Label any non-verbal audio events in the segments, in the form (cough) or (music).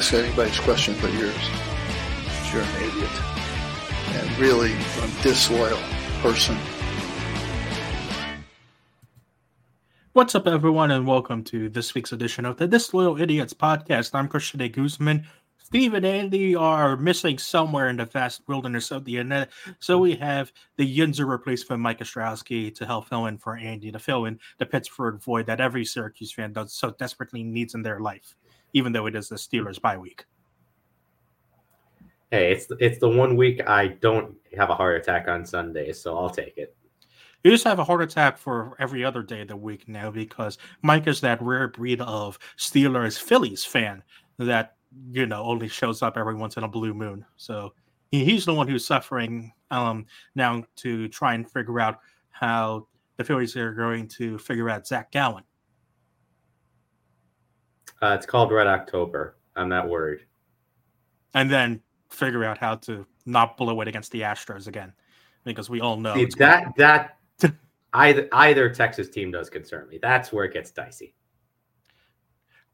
ask anybody's question but yours. You're an idiot. And really a disloyal person. What's up, everyone, and welcome to this week's edition of the Disloyal Idiots podcast. I'm Christian A. Guzman. Steve and Andy are missing somewhere in the vast wilderness of the internet, so we have the Yinzer replacement Mike Ostrowski to help fill in for Andy to fill in the Pittsburgh void that every Syracuse fan does so desperately needs in their life, even though it is the Steelers bye week. Hey, it's it's the one week I don't have a heart attack on Sunday, so I'll take it. You just have a heart attack for every other day of the week now because Mike is that rare breed of Steelers Phillies fan that you know only shows up every once in a blue moon. So he, he's the one who's suffering um, now to try and figure out how the Phillies are going to figure out Zach Gallen. Uh, it's called Red October. I'm not worried. And then figure out how to not blow it against the Astros again, because we all know See, that that (laughs) either either Texas team does concern me. That's where it gets dicey.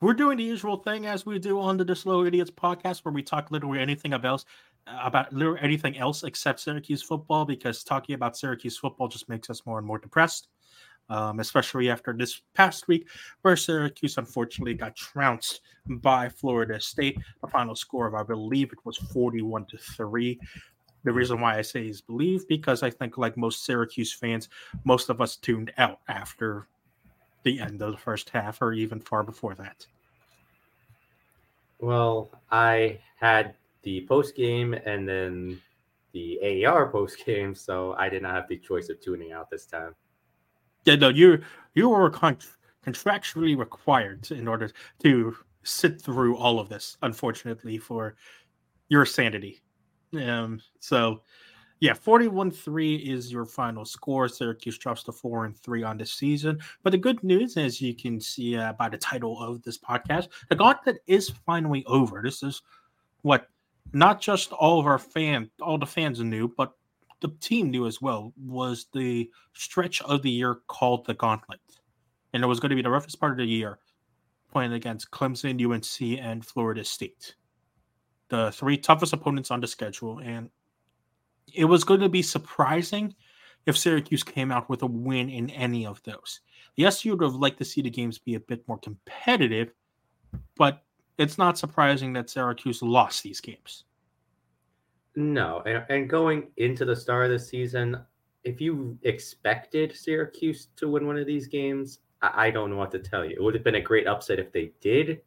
We're doing the usual thing as we do on the Disloyal Idiots podcast, where we talk literally anything else about literally anything else except Syracuse football, because talking about Syracuse football just makes us more and more depressed. Um, especially after this past week, where Syracuse unfortunately got trounced by Florida State. The final score of, I believe, it was 41 to 3. The reason why I say is believe because I think, like most Syracuse fans, most of us tuned out after the end of the first half or even far before that. Well, I had the post game and then the AAR post game, so I did not have the choice of tuning out this time. Yeah, no, you you were con- contractually required in order to sit through all of this. Unfortunately, for your sanity. Um, so yeah, 41-3 is your final score. Syracuse drops to 4 and 3 on this season. But the good news, as you can see uh, by the title of this podcast, the gauntlet is finally over. This is what not just all of our fans, all the fans knew, but the team knew as well, was the stretch of the year called the gauntlet. And it was going to be the roughest part of the year playing against Clemson, UNC, and Florida State. The three toughest opponents on the schedule. And it was going to be surprising if Syracuse came out with a win in any of those. Yes, you would have liked to see the games be a bit more competitive, but it's not surprising that Syracuse lost these games. No, and, and going into the start of the season, if you expected Syracuse to win one of these games, I, I don't know what to tell you. It would have been a great upset if they did.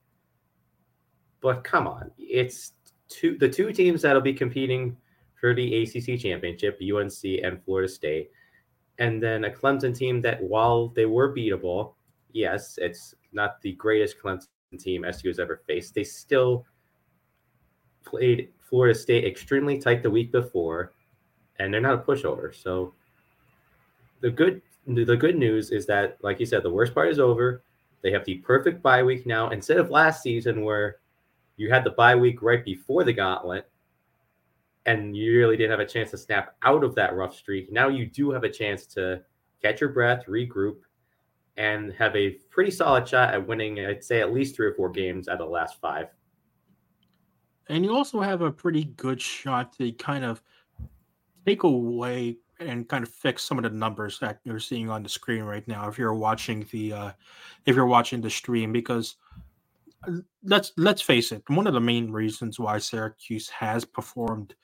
But come on, it's two the two teams that'll be competing for the ACC championship, UNC and Florida State. And then a Clemson team that, while they were beatable, yes, it's not the greatest Clemson team SU has ever faced. They still played Florida State extremely tight the week before, and they're not a pushover. So the good the good news is that, like you said, the worst part is over. They have the perfect bye week now instead of last season where you had the bye week right before the gauntlet and you really didn't have a chance to snap out of that rough streak. Now you do have a chance to catch your breath, regroup, and have a pretty solid shot at winning, I'd say, at least three or four games out of the last five. And you also have a pretty good shot to kind of take away and kind of fix some of the numbers that you're seeing on the screen right now if you're watching the uh if you're watching the stream because uh, let's let's face it one of the main reasons why Syracuse has performed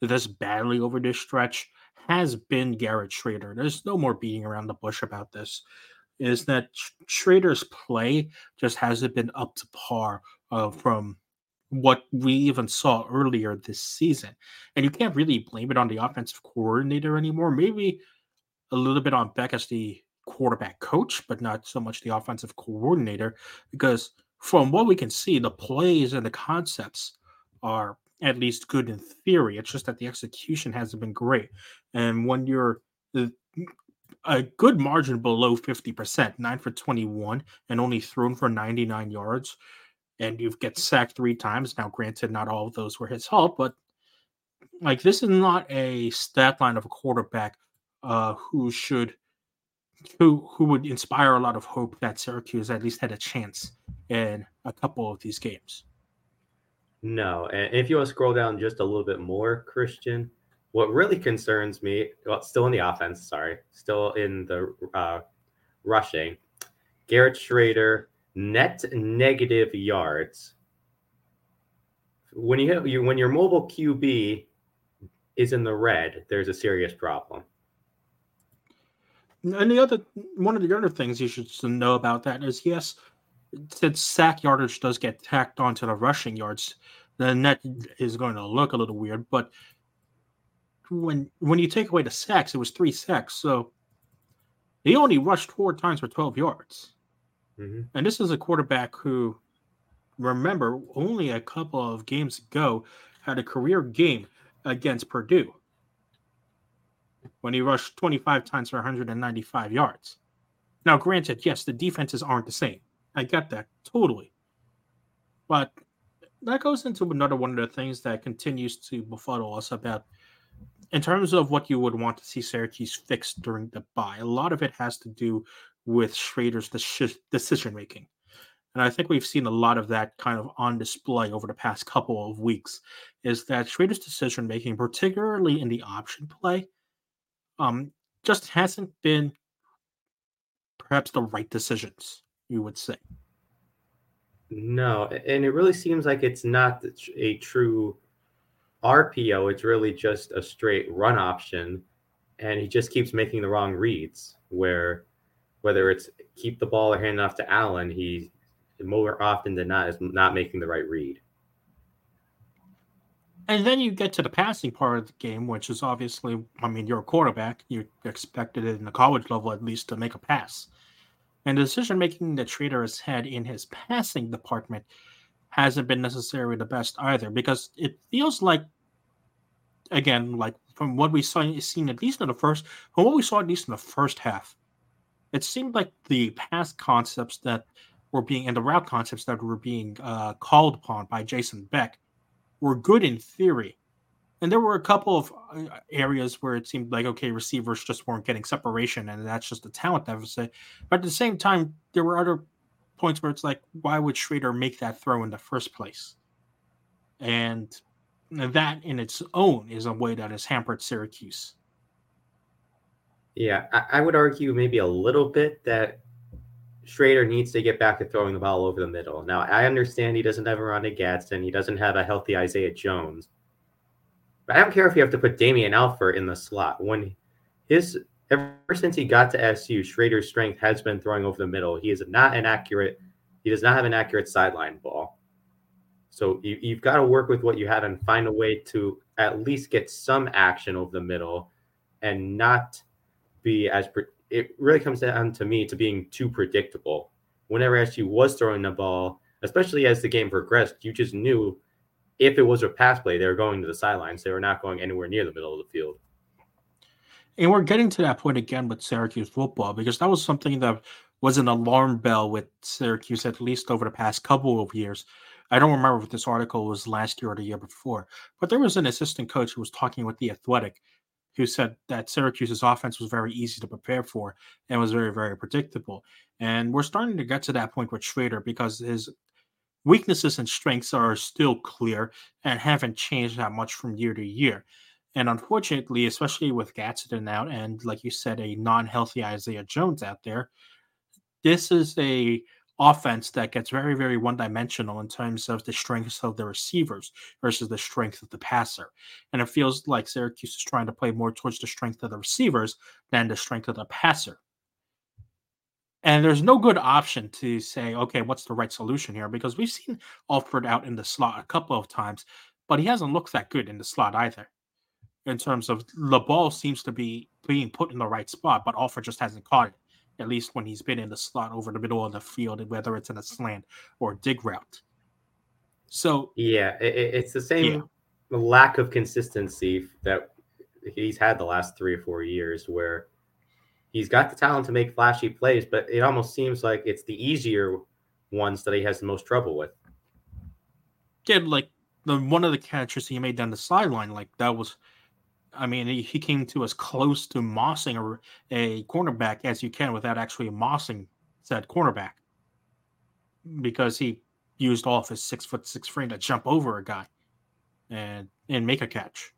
this badly over this stretch has been Garrett Shrader. There's no more beating around the bush about this. Is that Shrader's play just hasn't been up to par uh, from what we even saw earlier this season. And you can't really blame it on the offensive coordinator anymore. Maybe a little bit on Beck as the quarterback coach, but not so much the offensive coordinator, because from what we can see, the plays and the concepts are at least good in theory. It's just that the execution hasn't been great. And when you're uh, a good margin below 50%, 9 for 21, and only thrown for 99 yards, and you've get sacked three times. Now, granted, not all of those were his fault, but like this is not a stat line of a quarterback uh, who should who who would inspire a lot of hope that Syracuse at least had a chance in a couple of these games. No, and if you want to scroll down just a little bit more, Christian, what really concerns me, well, still in the offense, sorry, still in the uh, rushing, Garrett Shrader, net negative yards. When you, you when your mobile QB is in the red, there's a serious problem. And the other one of the other things you should know about that is yes, since sack yardage does get tacked onto the rushing yards, the net is going to look a little weird. But when when you take away the sacks, it was three sacks, so he only rushed four times for twelve yards. Mm-hmm. And this is a quarterback who, remember, only a couple of games ago had a career game against Purdue when he rushed 25 times for 195 yards. Now, granted, yes, the defenses aren't the same. I get that totally. But that goes into another one of the things that continues to befuddle us about in terms of what you would want to see Syracuse fix during the bye. A lot of it has to do with Shrader's decision making. And I think we've seen a lot of that kind of on display over the past couple of weeks. Is that Shrader's decision making, particularly in the option play, um, just hasn't been perhaps the right decisions, you would say. No, and it really seems like it's not a true RPO. It's really just a straight run option, and he just keeps making the wrong reads. Where whether it's keep the ball or hand it off to Allen, he more often than not is not making the right read. And then you get to the passing part of the game, which is obviously, I mean, you're a quarterback. You expected it in the college level at least to make a pass. And the decision making that Shrader has had in his passing department hasn't been necessarily the best either, because it feels like, again, like from what we saw seen at least in the first, from what we saw at least in the first half, it seemed like the past concepts that were being and the route concepts that were being uh, called upon by Jason Beck were good in theory. And there were a couple of uh, areas where it seemed like, okay, receivers just weren't getting separation, and that's just a talent deficit. But at the same time, there were other points where it's like, why would Shrader make that throw in the first place? And that in its own is a way that has hampered Syracuse. Yeah, I, would argue maybe a little bit that Shrader needs to get back to throwing the ball over the middle. Now, I understand he doesn't have a Oronde Gadsden. He doesn't have a healthy Isaiah Jones. But I don't care if you have to put Damien Alford in the slot. When his ever since he got to SU, Shrader's strength has been throwing over the middle. He is not an accurate. He does not have an accurate sideline ball. So you, you've got to work with what you have and find a way to at least get some action over the middle, and not be as it really comes down to me to being too predictable. Whenever SU was throwing the ball, especially as the game progressed, you just knew if it was a pass play, they were going to the sidelines. They were not going anywhere near the middle of the field. And we're getting to that point again with Syracuse football because that was something that was an alarm bell with Syracuse at least over the past couple of years. I don't remember if this article was last year or the year before, but there was an assistant coach who was talking with the Athletic who said that Syracuse's offense was very easy to prepare for and was very, very predictable. And we're starting to get to that point with Shrader because his weaknesses and strengths are still clear and haven't changed that much from year to year. And unfortunately, especially with Gadsden out and, like you said, a non healthy Isaiah Jones out there, this is a offense that gets very, very one dimensional in terms of the strengths of the receivers versus the strength of the passer. And it feels like Syracuse is trying to play more towards the strength of the receivers than the strength of the passer. And there's no good option to say, okay, what's the right solution here? Because we've seen Alford out in the slot a couple of times, but he hasn't looked that good in the slot either. In terms of the ball seems to be being put in the right spot, but Alford just hasn't caught it at least when he's been in the slot over the middle of the field, and whether it's in a slant or a dig route. So yeah, it, it's the same yeah. lack of consistency that he's had the last three or four years, where he's got the talent to make flashy plays, but it almost seems like it's the easier ones that he has the most trouble with. Yeah, like the one of the catches he made down the sideline, like that was I mean, he, came to as close to mossing a, a cornerback as you can without actually mossing said cornerback because he used all of his six foot six frame to jump over a guy and and make a catch.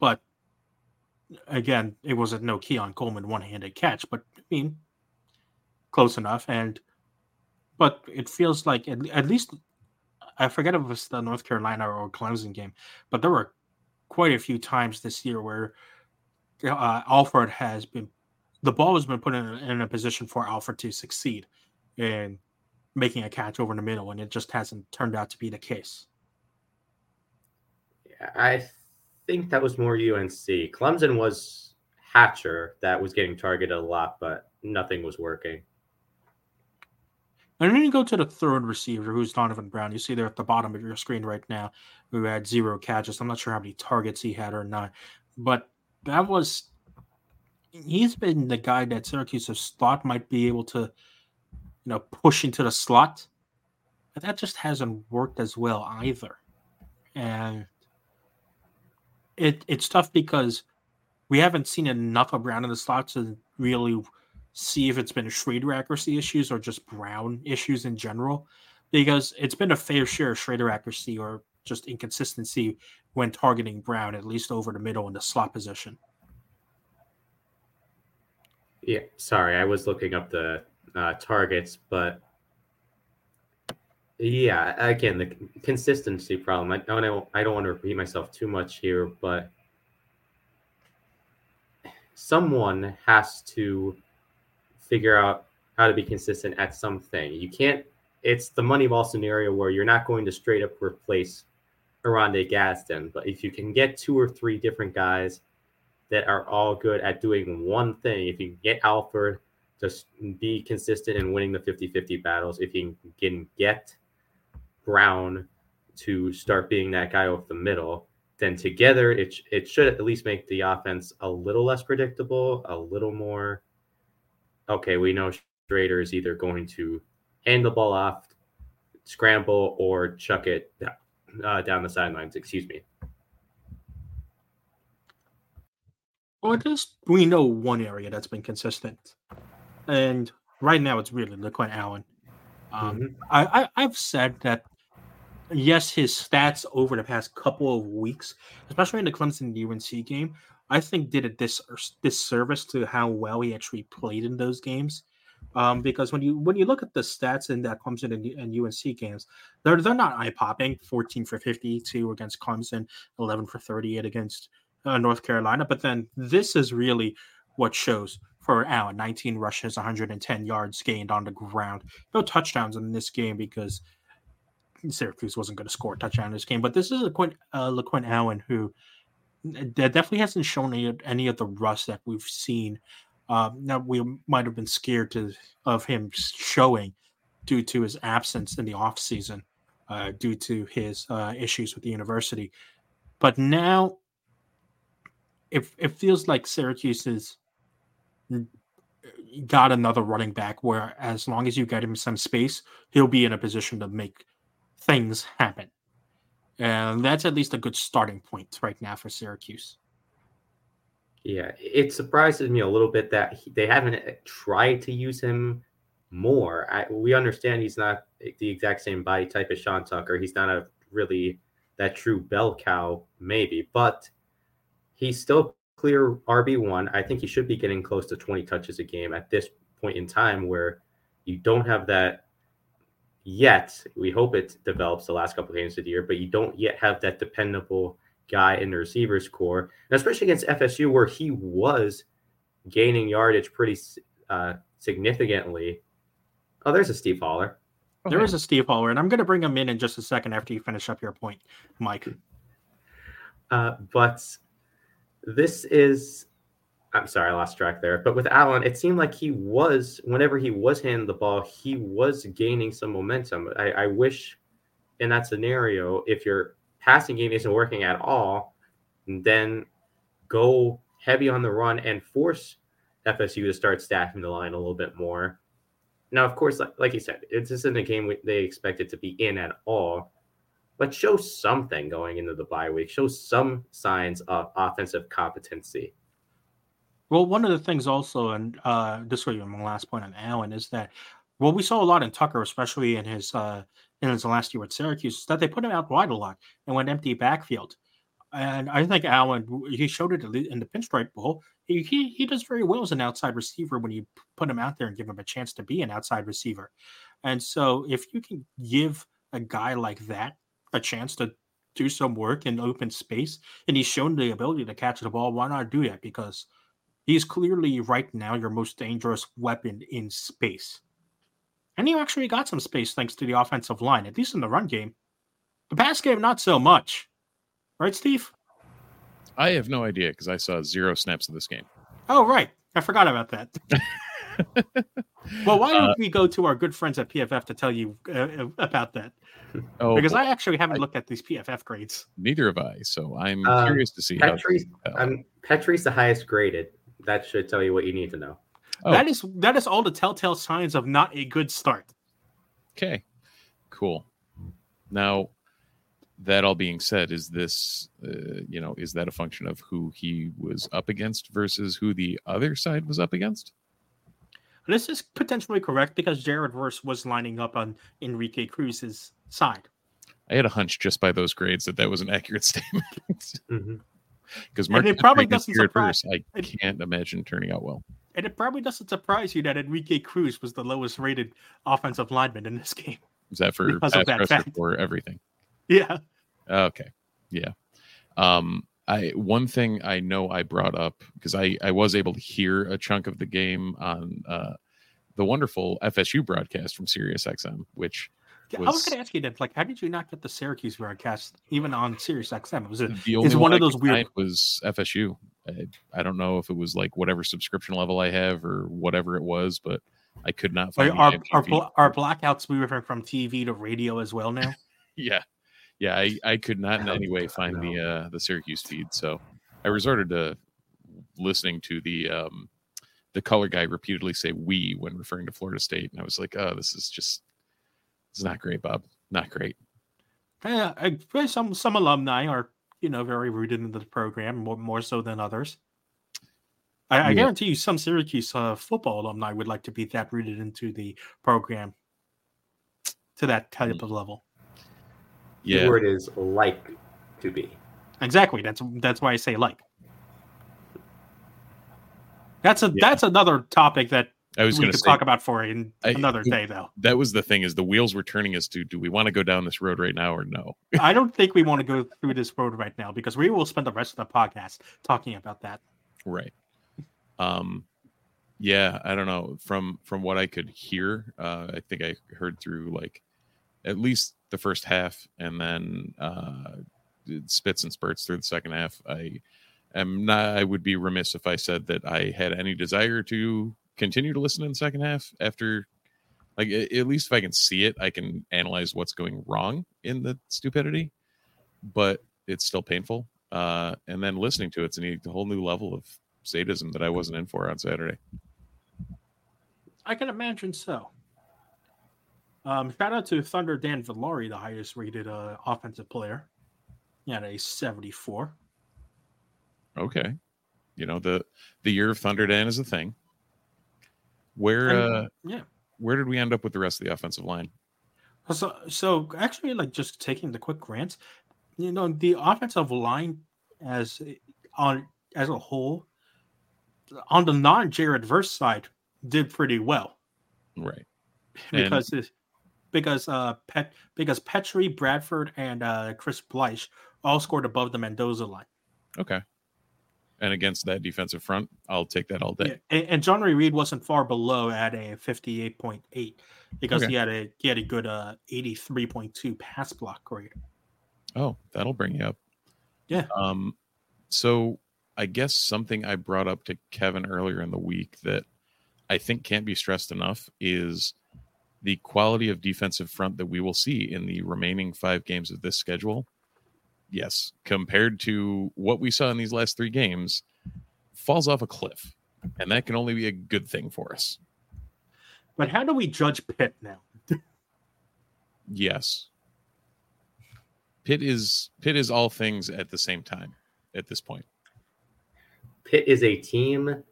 But again, it was a no Keon Coleman one handed catch, but I mean, close enough. And but it feels like at, at least I forget if it was the North Carolina or Clemson game, but there were quite a few times this year where uh, Alford has been the ball has been put in in a position for Alford to succeed in making a catch over in the middle, and it just hasn't turned out to be the case. Yeah, I think that was more UNC. Clemson was Hatcher that was getting targeted a lot, but nothing was working. And then you go to the third receiver, who's Donovan Brown. You see there at the bottom of your screen right now, who had zero catches. I'm not sure how many targets he had or not, but that was he's been the guy that Syracuse has thought might be able to, you know, push into the slot. But that just hasn't worked as well either. And it it's tough because we haven't seen enough of Brown in the slot to really see if it's been Shrader accuracy issues or just Brown issues in general. Because it's been a fair share of Shrader accuracy or just inconsistency when targeting Brown, at least over the middle in the slot position. Yeah, sorry, I was looking up the uh, targets, but yeah, again, the consistency problem. I don't, I don't want to repeat myself too much here, but someone has to figure out how to be consistent at something. You can't. It's the money ball scenario where you're not going to straight up replace Oronde Gadsden, but if you can get two or three different guys that are all good at doing one thing, if you get Alford to be consistent in winning the 50-50 battles, if you can get Brown to start being that guy off the middle, then together it it should at least make the offense a little less predictable, a little more. Okay, we know Shrader is either going to hand the ball off, scramble, or chuck it down, uh, down the sidelines. Excuse me. Well, at least we know one area that's been consistent, and right now it's really LeQuint Allen. Um, mm-hmm. I, I have said that yes, his stats over the past couple of weeks, especially in the Clemson UNC game, I think did a dis- disservice to how well he actually played in those games. Um, because when you when you look at the stats in that Clemson and, and UNC games, they're they're not eye popping. Fourteen for fifty two against Clemson, eleven for thirty eight against uh, North Carolina. But then this is really what shows for Allen: nineteen rushes, one hundred and ten yards gained on the ground. No touchdowns in this game because Syracuse wasn't going to score a touchdown in this game. But this is a Quint, uh, LeQuint Allen who definitely hasn't shown any, any of the rust that we've seen. Um, now we might have been scared to of him showing due to his absence in the off season, uh, due to his uh, issues with the university. But now, it it feels like Syracuse has got another running back where, as long as you get him some space, he'll be in a position to make things happen. And that's at least a good starting point right now for Syracuse. Yeah, it surprises me a little bit that he, they haven't eh, tried to use him more. I, we understand he's not the exact same body type as Sean Tucker. He's not a really that true bell cow, maybe, but he's still clear RB1. I think he should be getting close to 20 touches a game at this point in time where you don't have that yet. We hope it develops the last couple of games of the year, but you don't yet have that dependable guy in the receivers corps, and especially against FSU, where he was gaining yardage pretty uh, significantly. Oh, there's a Steve Holler. There is a Steve Holler, and I'm going to bring him in in just a second after you finish up your point, Mike. Uh, but this is I'm sorry, I lost track there. But with Allen, it seemed like he was, whenever he was handing the ball, he was gaining some momentum. I, I wish in that scenario, if your passing game isn't working at all, then go heavy on the run and force FSU to start staffing the line a little bit more. Now, of course, like, like you said, it's just in a game they expect it to be in at all, but show something going into the bye week. Show some signs of offensive competency. Well, one of the things also, and uh, this way, my last point on Allen is that well, we saw a lot in Tucker, especially in his uh, in his last year at Syracuse is that they put him out wide a lot and went empty backfield. And I think Allen, he showed it in the Pinstripe Bowl. He, he, he does very well as an outside receiver when you put him out there and give him a chance to be an outside receiver. And so if you can give a guy like that a chance to do some work in open space, and he's shown the ability to catch the ball, why not do that? Because he's clearly right now your most dangerous weapon in space. And you actually got some space thanks to the offensive line, at least in the run game. The pass game, not so much. Right, Steve? I have no idea because I saw zero snaps of this game. Oh, right. I forgot about that. (laughs) well, why don't uh, we go to our good friends at PFF to tell you uh, about that? Oh, because I actually haven't I, looked at these PFF grades. Neither have I. So I'm um, curious to see. Petrie's, how um, Petrie's the highest graded. That should tell you what you need to know. Oh. That is that is all the telltale signs of not a good start. Okay, cool. Now, that all being said, is this uh, you know is that a function of who he was up against versus who the other side was up against? This is potentially correct because Jared Verse was lining up on Enrique Cruz's side. I had a hunch just by those grades that that was an accurate (laughs) statement. mm-hmm because Mark it probably doesn't surprise. Verse, I can't imagine turning out well. And it probably doesn't surprise you that Enrique Cruz was the lowest rated offensive lineman in this game. Is that for (laughs) pass that or everything? Yeah. Okay. Yeah. Um, I one thing I know I brought up because I I was able to hear a chunk of the game on uh, the wonderful FSU broadcast from Sirius XM, which was, I was going to ask you that, like, how did you not get the Syracuse broadcast even on Sirius XM? Was it the only one, one of those weird? Was FSU? I, I, don't know if it was like whatever subscription level I have or whatever it was, but I could not find. Are are, are blackouts moving from TV to radio as well now? (laughs) yeah, yeah. I, I could not in any way find the uh, the Syracuse feed, so I resorted to listening to the um, the color guy repeatedly say "we" when referring to Florida State, and I was like, "Oh, this is just it's not great, Bob. Not great. Yeah, I, some some alumni are you know very rooted into the program more, more so than others. I, I guarantee you, some Syracuse uh, football alumni would like to be that rooted into the program to that type mm. of level. Yeah, the word is like to be. Exactly. That's that's why I say like. That's a yeah. that's another topic that I was going to talk about for in I, another day, though. That was the thing: is the wheels were turning as to do we want to go down this road right now or no? (laughs) I don't think we want to go through this road right now because we will spend the rest of the podcast talking about that. Right. Um. Yeah, I don't know. From from what I could hear, uh, I think I heard through like at least the first half, and then uh, spits and spurts through the second half. I am not. I would be remiss if I said that I had any desire to continue to listen in the second half after like at least if I can see it, I can analyze what's going wrong in the stupidity, but it's still painful. Uh, and then listening to it's a whole new level of sadism that I wasn't in for on Saturday. I can imagine so. Um, shout out to Thunder Dan Villari, the highest rated uh, offensive player. He had a 74. Okay. You know, the the year of Thunder Dan is a thing. Where and, uh, yeah, where did we end up with the rest of the offensive line? So, so actually, like just taking the quick grants, you know, the offensive line as on as a whole, on the non Jared Verse side, did pretty well, right? (laughs) Because and, because uh Pet because Petrie, Bradford, and uh Chris Bleich all scored above the Mendoza line. Okay and against that defensive front, I'll take that all day. Yeah. And, and John Reid wasn't far below at a 58.8 because okay. he had a he had a good uh 83.2 pass block grade. Oh, that'll bring you up. Yeah. Um so I guess something I brought up to Kevin earlier in the week that I think can't be stressed enough is the quality of defensive front that we will see in the remaining 5 games of this schedule yes, compared to what we saw in these last three games, falls off a cliff. And that can only be a good thing for us. But how do we judge Pitt now? yes. Pitt is Pitt is all things at the same time at this point. Pitt is a team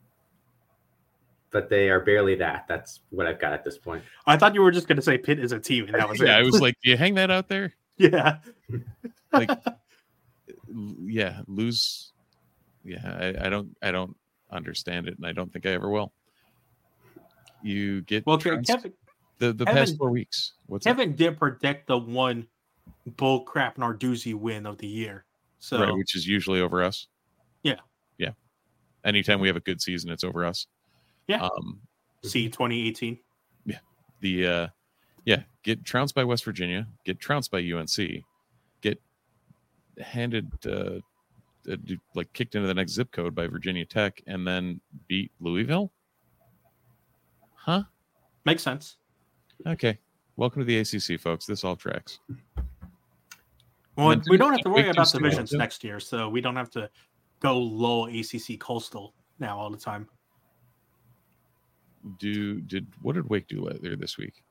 but they are barely that. That's what I've got at this point. I thought you were just going to say Pitt is a team, and that was (laughs) yeah, it. I was like, do you hang that out there? (laughs) yeah. Like, l- yeah, lose. Yeah, I, I don't, I don't understand it, and I don't think I ever will. You get Well, trounced Kevin, the the Kevin- past four weeks. What's that? Kevin did predict the one bull crap Narduzzi win of the year. So right, which is usually over us. Yeah. yeah. Anytime we have a good season, it's over us. Yeah. Um, see 2018. Yeah. the uh, yeah, get trounced by West Virginia, get trounced by UNC, handed uh, uh, like kicked into the next zip code by Virginia Tech, and then beat Louisville. Huh? Makes sense. Okay. Welcome to the ACC, folks. This all tracks. Well, we don't have to worry about divisions next year, so we don't have to go low ACC coastal now all the time. Do did what did Wake do later this week?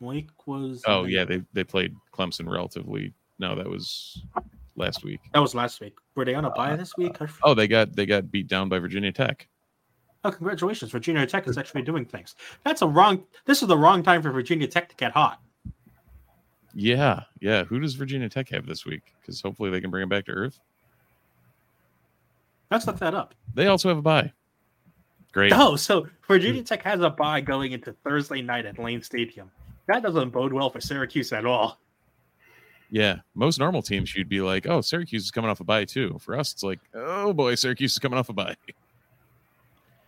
Wake was. Oh yeah, they they played Clemson relatively. No, that was last week. that was last week. Were they on a bye Uh, this week? F- Oh, they got they got beat down by Virginia Tech. Oh, congratulations! Virginia Tech is actually doing things. That's a wrong. This is the wrong time for Virginia Tech to get hot. Yeah, yeah. Who does Virginia Tech have this week? Because hopefully they can bring him back to earth. Let's look that up. They also have a bye. Great. Oh, so Virginia Tech has a bye going into Thursday night at Lane Stadium. That doesn't bode well for Syracuse at all. Yeah, most normal teams you'd be like, "Oh, Syracuse is coming off a bye too." For us, it's like, "Oh boy, Syracuse is coming off a bye." (laughs)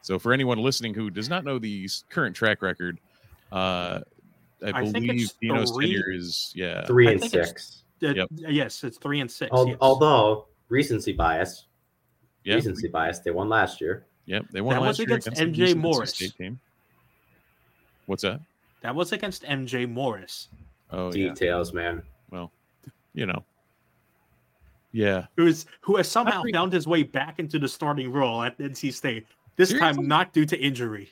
So, for anyone listening who does not know the current track record, uh, I, I believe it's Dino's three- tenure is yeah. Three and think it's- six. Uh, Yep. Yes, it's three and six. Al- yes. Although recency bias, Yeah, recency bias, they won last year. yep. They won That was last year against the MJ UC Morris. State team. What's that? that was against MJ Morris, Oh yeah. Details, man. You know. Yeah. who's who has somehow Every- found his way back into the starting role at NC State. This Seriously? time, not due to injury.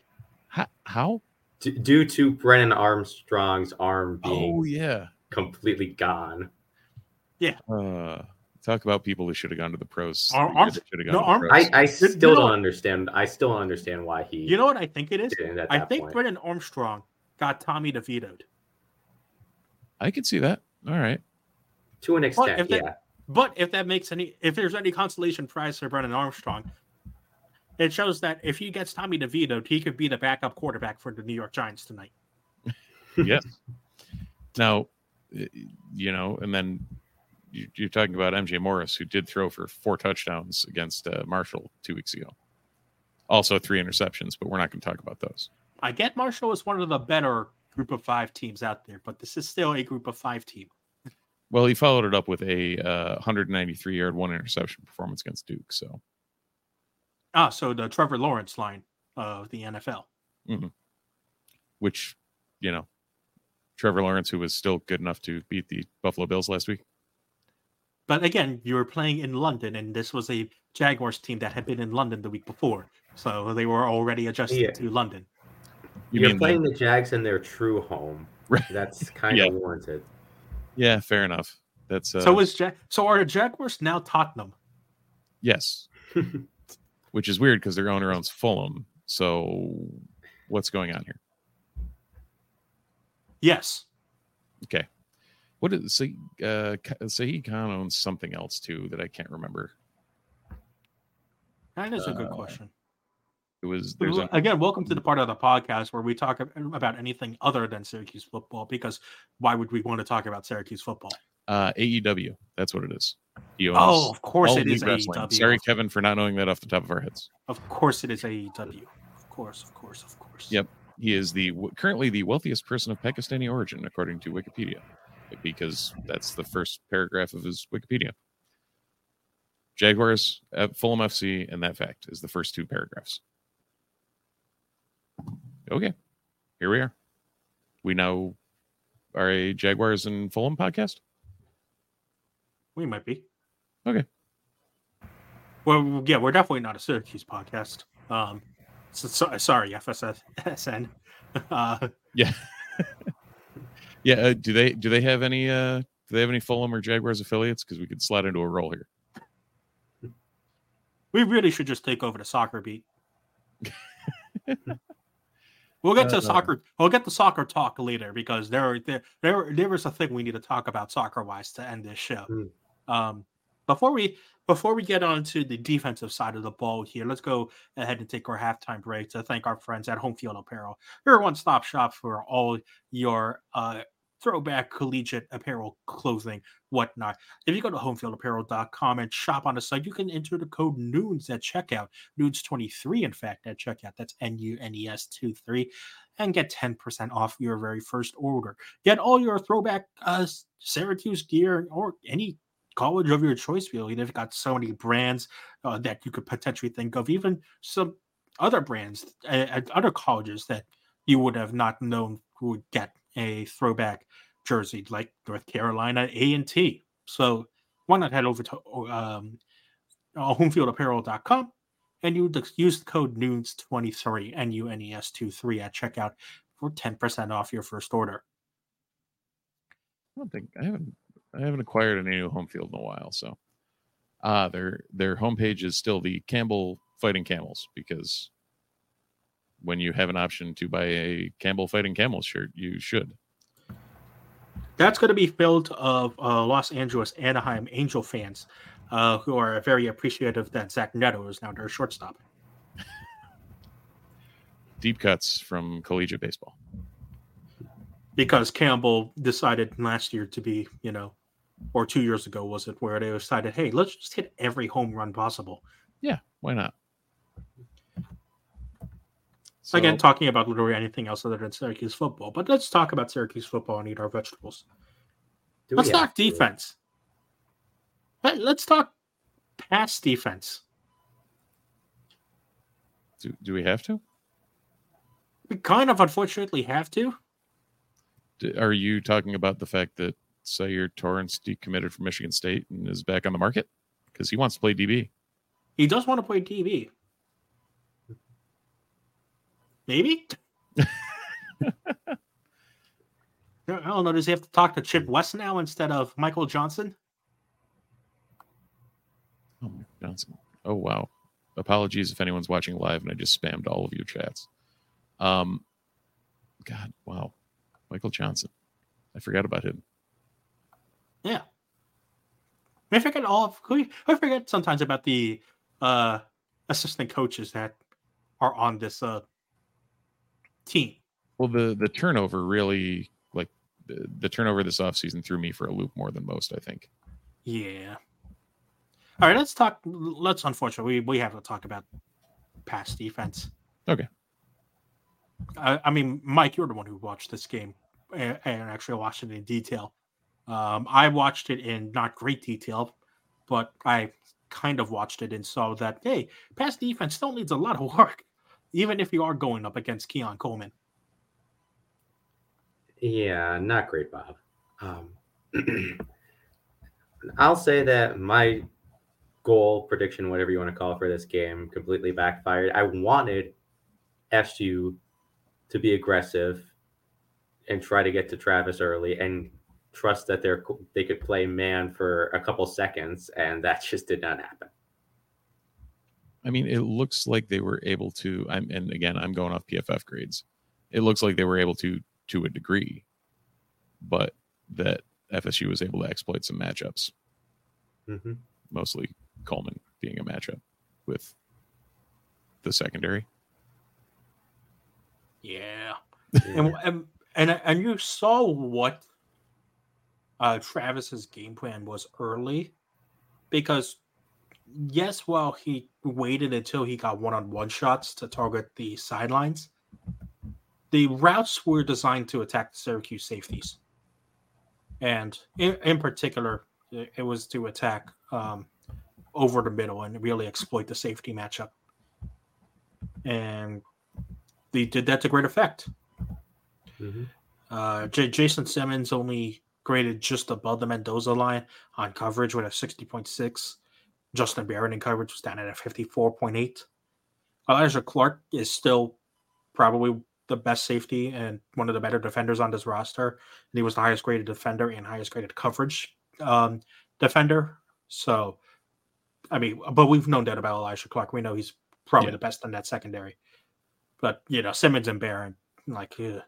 How? how? D- due to Brennan Armstrong's arm being Oh yeah. completely gone. Uh, talk about people who should have gone to the pros. Ar- the Arm- that no, gone to the pros. I, I you still know- don't understand. I still don't understand why he You know what I think it is? I think point. Brennan Armstrong got Tommy DeVito'd. I could see that. All right. To an extent, if they- yeah. But if that makes any, if there's any consolation prize for Brennan Armstrong, it shows that if he gets Tommy DeVito, he could be the backup quarterback for the New York Giants tonight. (laughs) yes. Now, you know, and then you- you're talking about MJ Morris, who did throw for four touchdowns against uh, Marshall two weeks ago. Also, three interceptions, but we're not going to talk about those. I get Marshall is one of the better group of five teams out there, but this is still a group of five team. Well, he followed it up with a uh, 193 yard, one interception performance against Duke. So, Ah, so the Trevor Lawrence line of the NFL. which, you know, Trevor Lawrence, who was still good enough to beat the Buffalo Bills last week. But again, you were playing in London, and this was a Jaguars team that had been in London the week before, so they were already adjusted Yeah. to London. You You're mean the- playing the Jags in their true home. (laughs) Right. That's kind Yeah. of warranted. Yeah, fair enough. That's uh, so is ja- so are the Jaguars now Tottenham? Yes. (laughs) Which is weird because their owner owns Fulham. So what's going on here? Yes. Okay. What is so uh Shahid Khan owns something else too that I can't remember. That is a good Uh, question. It was there's a Again, welcome to the part of the podcast where we talk about anything other than Syracuse football. Because why would we want to talk about Syracuse football? uh AEW. That's what it is. Oh, of course it is Wrestling. AEW. Sorry, Kevin, for not knowing that off the top of our heads. Of course it is AEW. Of course, of course, of course. Yep. He is the currently the wealthiest person of Pakistani origin, according to Wikipedia, because that's the first paragraph of his Wikipedia. Jaguars, at Fulham FC, and that fact is the first two paragraphs. Okay, here we are. We now are a Jaguars and Fulham podcast. We might be. Okay. Well, yeah, we're definitely not a Syracuse podcast. Um, so, so- sorry, FSSN. (laughs) Uh, Yeah, (laughs) yeah. Uh, do they do they have any uh, do they have any Fulham or Jaguars affiliates? Because we could slide into a role here. we really should just take over the soccer beat. (laughs) We'll get to Uh, soccer. We'll get to soccer talk later because there, there, there, there is a thing we need to talk about soccer wise to end this show. Hmm. Um, before we before we get on to the defensive side of the ball here, let's go ahead and take our halftime break to thank our friends at Home Field Apparel. Your one stop shop for all your uh, throwback collegiate apparel, clothing, whatnot. If you go to homefieldapparel.com and shop on the site, you can enter the code NOONS at checkout. NOONS23, in fact, at checkout. That's N U N E S 2 3 and get 10% off your very first order. Get all your throwback uh, Syracuse gear or any college of your choice, really. They've got so many brands uh, that you could potentially think of, even some other brands at, at other colleges that you would have not known would get a throwback jersey like North Carolina A and T. So why not head over to um, uh, homefieldapparel.com and you use the code NOONS23, N U N E S 23 at checkout for 10% off your first order. I don't think I haven't I haven't acquired any new home field in a while. So uh their their homepage is still the Campbell Fighting Camels because when you have an option to buy a Campbell Fighting Camels shirt, you should. That's going to be filled of uh, Los Angeles Anaheim Angel fans uh, who are very appreciative that Zach Neto is now their shortstop. (laughs) Deep cuts from collegiate baseball. because Campbell decided last year to be, you know, or two years ago was it where they decided, hey, let's just hit every home run possible. Yeah, why not? So, Again, talking about literally anything else other than Syracuse football, but let's talk about Syracuse football and eat our vegetables. Let's talk have to? defense. Let- Let's talk pass defense. do, do we have to? We kind of unfortunately have to. D- Are you talking about the fact that Sayer Torrance decommitted from Michigan State and is back on the market because he wants to play DB? He does want to play DB. Maybe. (laughs) I don't know. Does he have to talk to Chip West now instead of Michael Johnson? Oh, Mike Johnson. Oh wow. Apologies if anyone's watching live and I just spammed all of your chats. Um, God, wow, Michael Johnson. I forgot about him. Yeah. I forget all of we- I forget sometimes about the uh assistant coaches that are on this uh team. Well, the the turnover really like the, the turnover this offseason threw me for a loop more than most. I think. Yeah. All right, let's talk let's unfortunately we, we have to talk about pass defense. Okay. I, I mean, Mike, you're the one who watched this game and, and actually watched it in detail. Um, I watched it in not great detail, but I kind of watched it and saw that hey, pass defense still needs a lot of work, even if you are going up against Keon Coleman. Yeah, not great, Bob. Um, (clears throat) I'll say that my goal prediction, whatever you want to call for this game, completely backfired. I wanted SU to be aggressive and try to get to Travis early and trust that they're they could play man for a couple seconds, and that (laughs) just did not happen. I mean, it looks like they were able to. I'm and again, I'm going off PFF grades. It looks like they were able to to a degree, but that FSU was able to exploit some matchups. Mm-hmm. Mostly Coleman being a matchup with the secondary. Yeah. and and and, and you saw what uh, Travis's game plan was early, because yes, well, he waited until he got one-on-one shots to target the sidelines, the routes were designed to attack the Syracuse safeties, and in, in particular, it, was to attack um, over the middle and really exploit the safety matchup, and they did that to great effect. hmm Uh, J- Jason Simmons only graded just above the Mendoza line on coverage with a 60.6. Justin Barron in coverage was down at a 54.8. Alijah Clark is still probably the best safety and one of the better defenders on this roster. And he was the highest graded defender and highest graded coverage um, defender. So, I mean, but we've known that about Alijah Clark. We know he's probably Yeah. the best in that secondary. But you know, Simmons and Barron, like, ugh.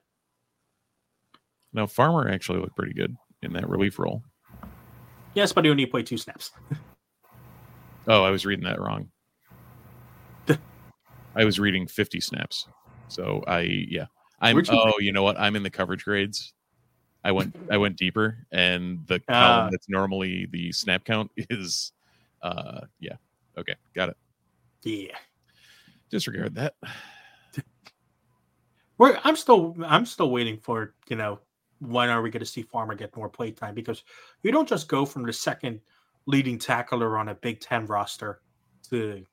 Now Farmer actually looked pretty good in that relief role. yes, but he only played two snaps. (laughs) Oh, I was reading that wrong. I was reading 50 snaps. So I yeah. I'm you oh, you know what? I'm in the coverage grades. I went I went deeper and the Ah. column that's normally the snap count (laughs) is uh yeah. Okay, got it. Yeah. Disregard that. (sighs) We're, I'm still I'm still waiting for you know when are we going to see Farmer get more playtime because you don't just go from the second leading tackler on a Big Ten roster to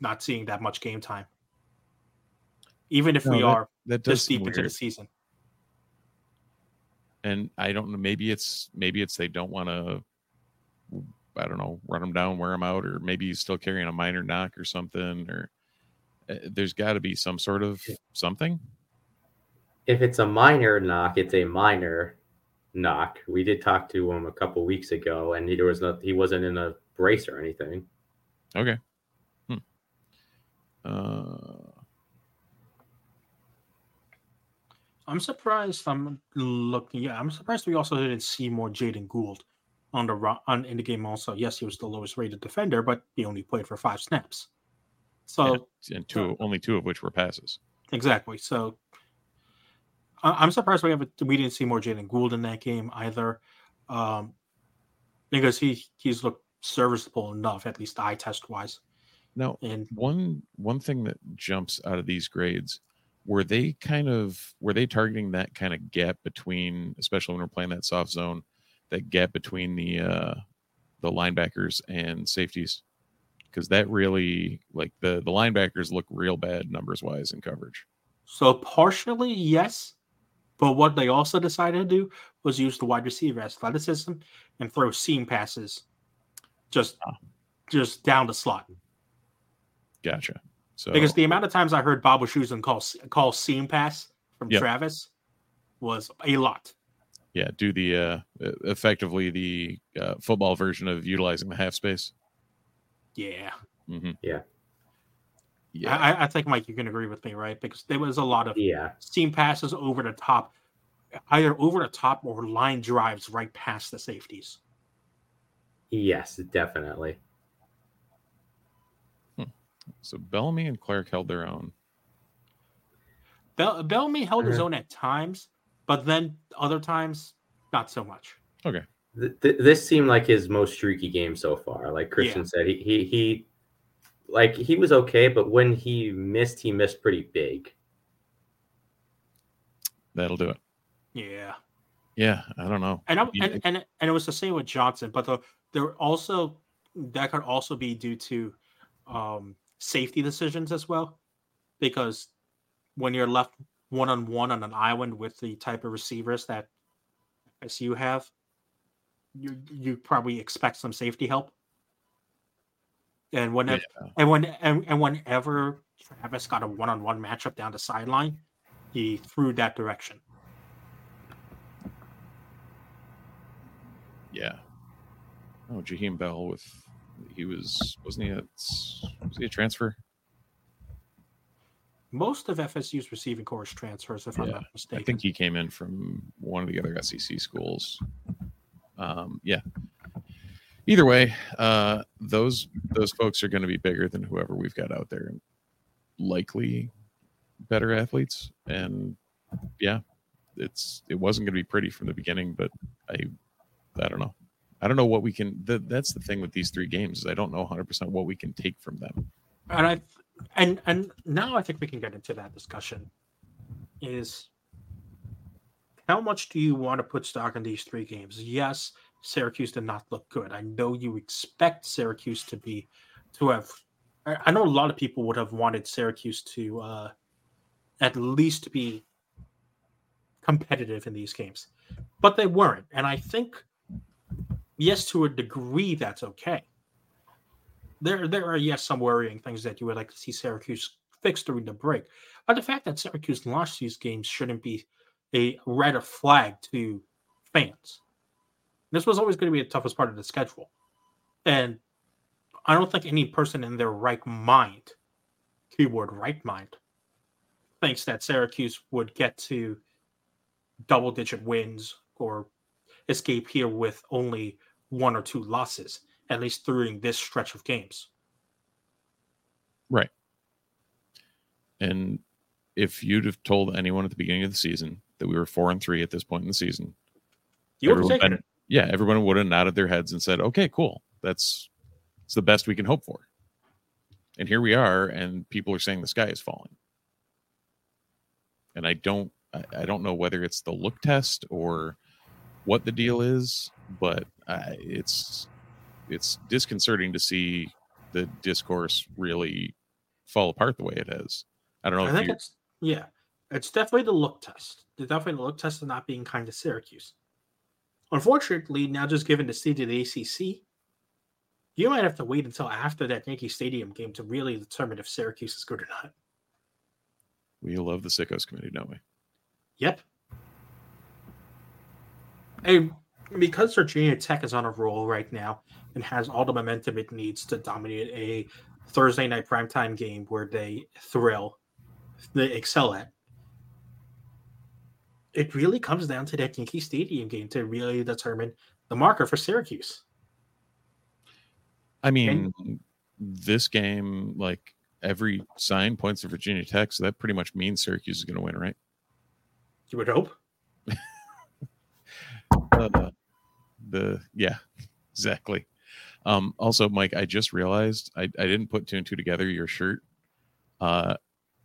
not seeing that much game time, even if No, we that- are That does this seem deep into the season. And I don't know maybe it's maybe it's they don't want to I don't know, run him down, wear him out or maybe he's still carrying a minor knock or something or uh, there's got to be some sort of something. If it's a minor knock, it's a minor knock. We did talk to him a couple weeks ago, and he, there was no, he wasn't in a brace or anything. Okay. Hmm. Uh, I'm surprised. I'm looking. Yeah, I'm surprised we also didn't see more Jaden Gould on the ro- on in the game. Also, yes, he was the lowest rated defender, but he only played for five snaps. So and two, only two of which were passes. exactly. So I- I'm surprised we haven't we didn't see more Jaden Gould in that game either, um, because he he's looked serviceable enough at least eye test wise. Now, And one one thing that jumps out of these grades were they kind of were they targeting that kind of gap between, especially when we're playing that soft zone, that gap between the uh, the linebackers and safeties, because that really like the the linebackers look real bad numbers wise in coverage. So partially, yes. But what they also decided to do was use the wide receiver athleticism and throw seam passes just just down the slot. Gotcha. So Because the amount of times I heard Bob Schusen call call seam pass from Yep. Travis was a lot. yeah, do the uh, effectively the uh, football version of utilizing the half space. Yeah. Mm-hmm. Yeah. Yeah. I, I- I think Mike, you can agree with me, right? Because there was a lot of Yeah, seam passes over the top, either over the top or line drives right past the safeties. yes, definitely. so Bellamy and Clark held their own. Bell, Bellamy held his Uh-huh. own at times, but then other times, not so much. Th- th- this seemed like his most streaky game so far. Like Christian Yeah. said, he, he he like he was okay, but when he missed, he missed pretty big. That'll do it. Yeah. Yeah, I don't know. And, I, Yeah, and and and it was the same with Johnson, but the, there also that could also be due to um, safety decisions as well, because when you're left one on one on an island with the type of receivers that SU have, you you probably expect some safety help. And whenever and when and, and whenever Travis got a one on one matchup down the sideline, he threw that direction. Yeah. Oh, Jaheim Bell with he was wasn't he a was he a transfer? Most of FSU's receiving corps transfers, if I'm not mistaken. I think he came in from one of the other SEC schools. Um, yeah. Either way, uh, those those folks are going to be bigger than whoever we've got out there, and likely better athletes. And yeah, it's it wasn't going to be pretty from the beginning, but I I don't know. I don't know what we can. The, that's the thing with these three games is I don't know 100 percent what we can take from them. and I and and now I think we can get into that discussion. Is how much do you want to put stock in these three games? Yes, Syracuse did not look good. I know you expect Syracuse to be to have. I know a lot of people would have wanted Syracuse to uh, at least be competitive in these games, but they weren't. And I think, yes, to a degree, that's okay there there are yes some worrying things that you would like to see Syracuse fix during the break. But the fact that Syracuse lost these games shouldn't be a red flag to fans. This was always going to be the toughest part of the schedule. And I don't think any person in their right mind, keyword right mind, thinks that Syracuse would get to double digit wins or escape here with only one or two losses, at least during this stretch of games. Right. And if you'd have told anyone at the beginning of the season that we were four and three at this point in the season, You would have taken been- it. Yeah, everyone would have nodded their heads and said, "Okay, cool. That's it's the best we can hope for." And here we are, and people are saying the sky is falling. And I don't, I, don't know whether it's the look test or what the deal is, but uh, it's it's disconcerting to see the discourse really fall apart the way it has. I don't know. I if think you, it's yeah, it's definitely the look test. It's definitely the look test of not being kind to Syracuse. Unfortunately, now just given the state of the ACC, you might have to wait until after that Yankee Stadium game to really determine if Syracuse is good or not. we love the sickos committee, don't we? Yep. And because Virginia Tech is on a roll right now and has all the momentum it needs to dominate a Thursday night primetime game where they thrill, they excel at, it really comes down to that Yankee Stadium game to really determine the marker for Syracuse. I mean, this game, like every sign points to Virginia Tech, so that pretty much means Syracuse is going to win, right? You would hope. (laughs) Uh, the yeah, exactly. Um, also, Mike, I just realized I, I didn't put two and two together. Your shirt. Uh,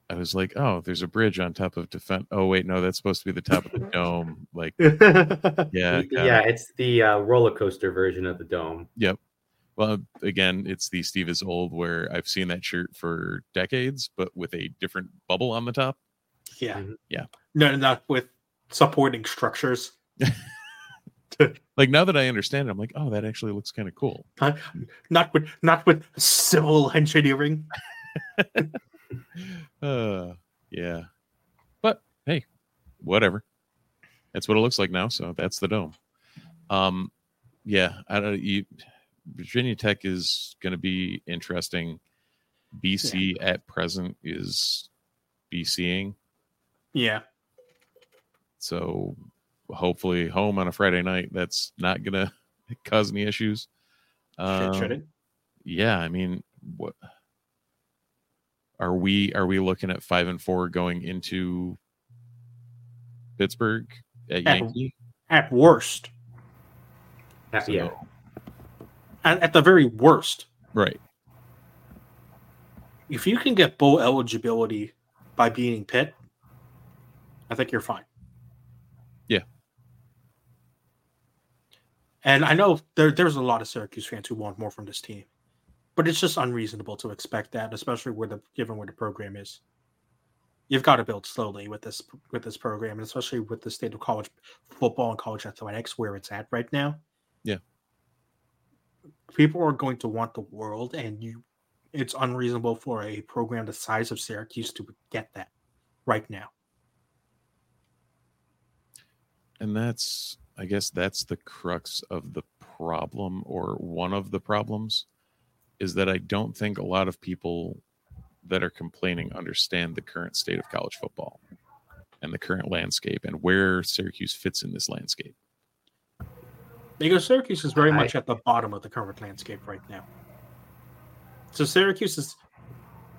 I was like, oh, there's a bridge on top of defense. Oh wait, no, that's supposed to be the top of the (laughs) dome. Like, (laughs) yeah, yeah, got it. it's the uh, roller coaster version of the dome. Yep. Well, again, it's the Steve is old where I've seen that shirt for decades, but with a different bubble on the top. yeah. Mhm. Yeah. No, not with supporting structures. (laughs) Like now that I understand it, I'm like, oh, that actually looks kind of cool. Not with not with civil engineering. (laughs) Uh, yeah. But hey, whatever. That's what it looks like now. So that's the dome. Um, yeah, I don't. You, Virginia Tech is going to be interesting. BC at present is BCing, Yeah. so hopefully home on a Friday night. That's not going (laughs) to cause any issues. Should, should Um, it? yeah i mean what are we are we looking at five and four going into pittsburgh at At- yankee At worst. Uh, yeah, At, at the very worst. right If you can get bowl eligibility by beating Pitt, I think you're fine. Yeah. And I know there, there's a lot of Syracuse fans who want more from this team, but it's just unreasonable to expect that, especially where the given where the program is. You've got to build slowly with this with this program, and especially with the state of college football and college athletics where it's at right now. Yeah. people are going to want the world, and you, it's unreasonable for a program the size of Syracuse to get that right now. and that's i guess that's the crux of the problem or one of the problems is that i don't think a lot of people that are complaining understand the current state of college football and the current landscape and where syracuse fits in this landscape Because Syracuse is very I- much at the bottom of the current landscape right now. So Syracuse is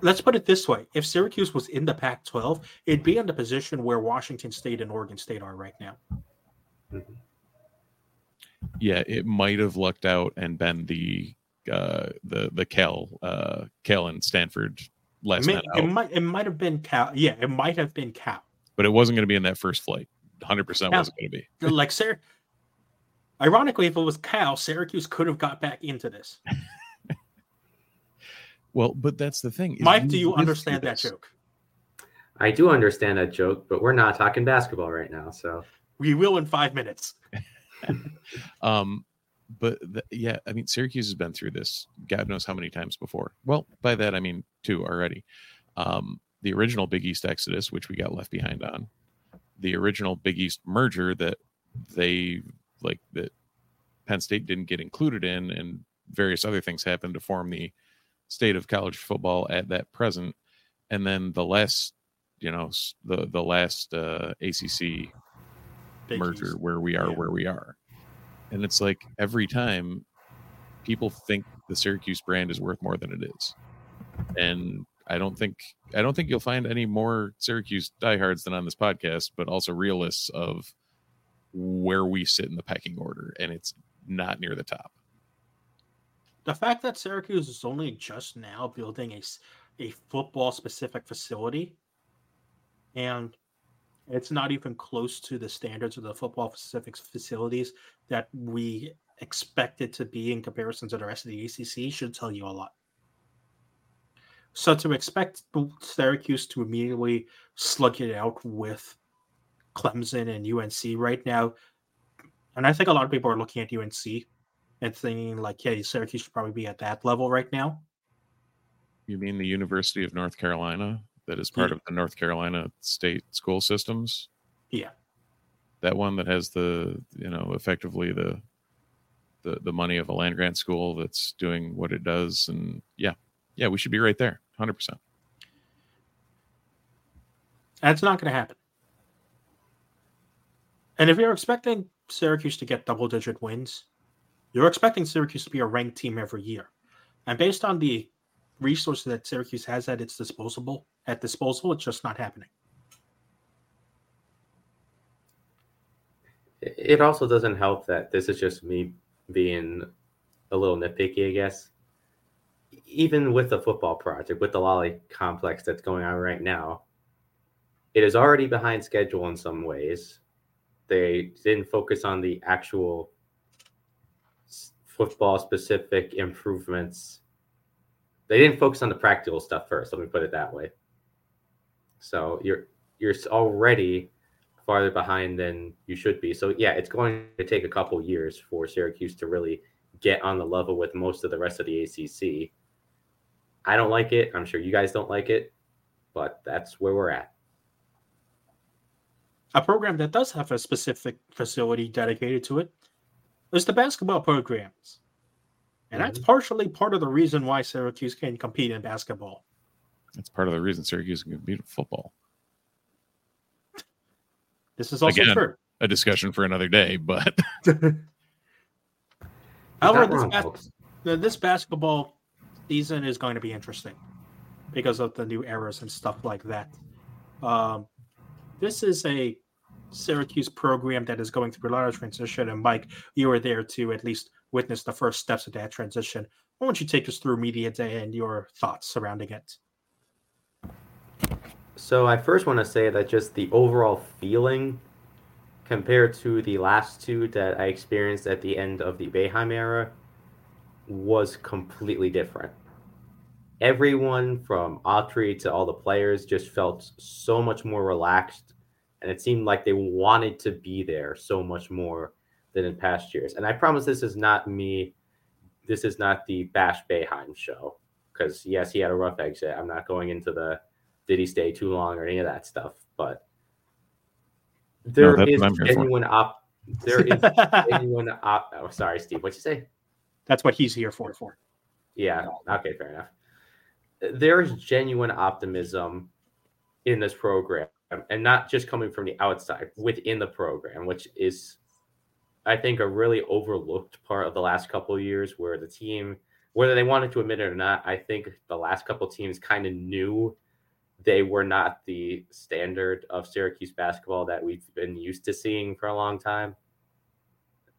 let's put it this way. If Syracuse was in the Pac 12, it'd be in the position where Washington State and Oregon State are right now. yeah, it might have lucked out and been the uh the the Cal uh Cal and Stanford It, last may, night it might it might have been Cal. Yeah, it might have been Cal. but it wasn't going to be in that first flight. 100% wasn't going to be. like Sar- Ironically, if it was Cal, Syracuse could have got back into this. (laughs) Well, but that's the thing. is Mike, do you understand that joke? I do understand that joke, but we're not talking basketball right now. So We will in five minutes. (laughs) Um, but the, yeah, I mean, Syracuse has been through this. God knows how many times before. Well, by that I mean two already. Um, the original Big East Exodus, which we got left behind on, the original Big East merger that they like that Penn State didn't get included in, and various other things happened to form the state of college football at that present. And then the last you know the the last uh, ACC Big merger East. where we are Yeah. where we are, and it's like every time people think the Syracuse brand is worth more than it is, and I don't think I don't think you'll find any more Syracuse diehards than on this podcast, but also realists of where we sit in the pecking order, and it's not near the top. the fact that Syracuse is only just now building a a football specific facility and it's not even close to the standards of the football specific facilities that we expect it to be in comparison to the rest of the ACC should tell you a lot. So to expect Syracuse to immediately slug it out with Clemson and UNC right now, and I think a lot of people are looking at UNC and thinking like, yeah, Syracuse should probably be at that level right now. You mean the University of North Carolina that is part Yeah. of the North Carolina state school systems? Yeah. That one that has the, you know, effectively the the the money of a land grant school that's doing what it does and yeah. Yeah, we should be right there. 100%. That's not going to happen. And if you're expecting Syracuse to get double digit wins, you're expecting Syracuse to be a ranked team every year. And based on the resources that Syracuse has at its disposable at disposal, it's just not happening. It also doesn't help that this is just me being a little nitpicky, I guess. Even with the football project, with the Lally complex that's going on right now, it is already behind schedule in some ways. They didn't focus on the actual football specific improvements. They didn't focus on the practical stuff first, let me put it that way. So you're you're already farther behind than you should be. So yeah, it's going to take a couple years for Syracuse to really get on the level with most of the rest of the ACC. I don't like it. I'm sure you guys don't like it, but that's where we're at. A program that does have a specific facility dedicated to it is the basketball programs. And that's mm-hmm. partially part of the reason why Syracuse can compete in basketball. That's part of the reason Syracuse can beat football. This is also Again, true. A discussion for another day, but (laughs) However, this, wrong, bas- this basketball season is going to be interesting because of the new eras and stuff like that. Um, this is a Syracuse program that is going through a lot of transition, and Mike, you were there to at least witness the first steps of that transition. Why don't you take us through media day and your thoughts surrounding it? So I first want to say that just the overall feeling compared to the last two that I experienced at the end of the Boeheim era was completely different. Everyone from Autry to all the players just felt so much more relaxed and it seemed like they wanted to be there so much more than in past years. And I promise this is not me this is not the Bash Boeheim show because yes, he had a rough exit. I'm not going into the did he stay too long or any of that stuff. But there that's is what I'm here for. genuine op. There is (laughs) genuine op. Oh, sorry, Steve. What'd you say? That's what he's here for. For Yeah. Okay. Fair enough. There is genuine optimism in this program, and not just coming from the outside, within the program, which is, I think, a really overlooked part of the last couple of years, where the team, whether they wanted to admit it or not, I think the last couple of teams kind of knew they were not the standard of Syracuse basketball that we've been used to seeing for a long time.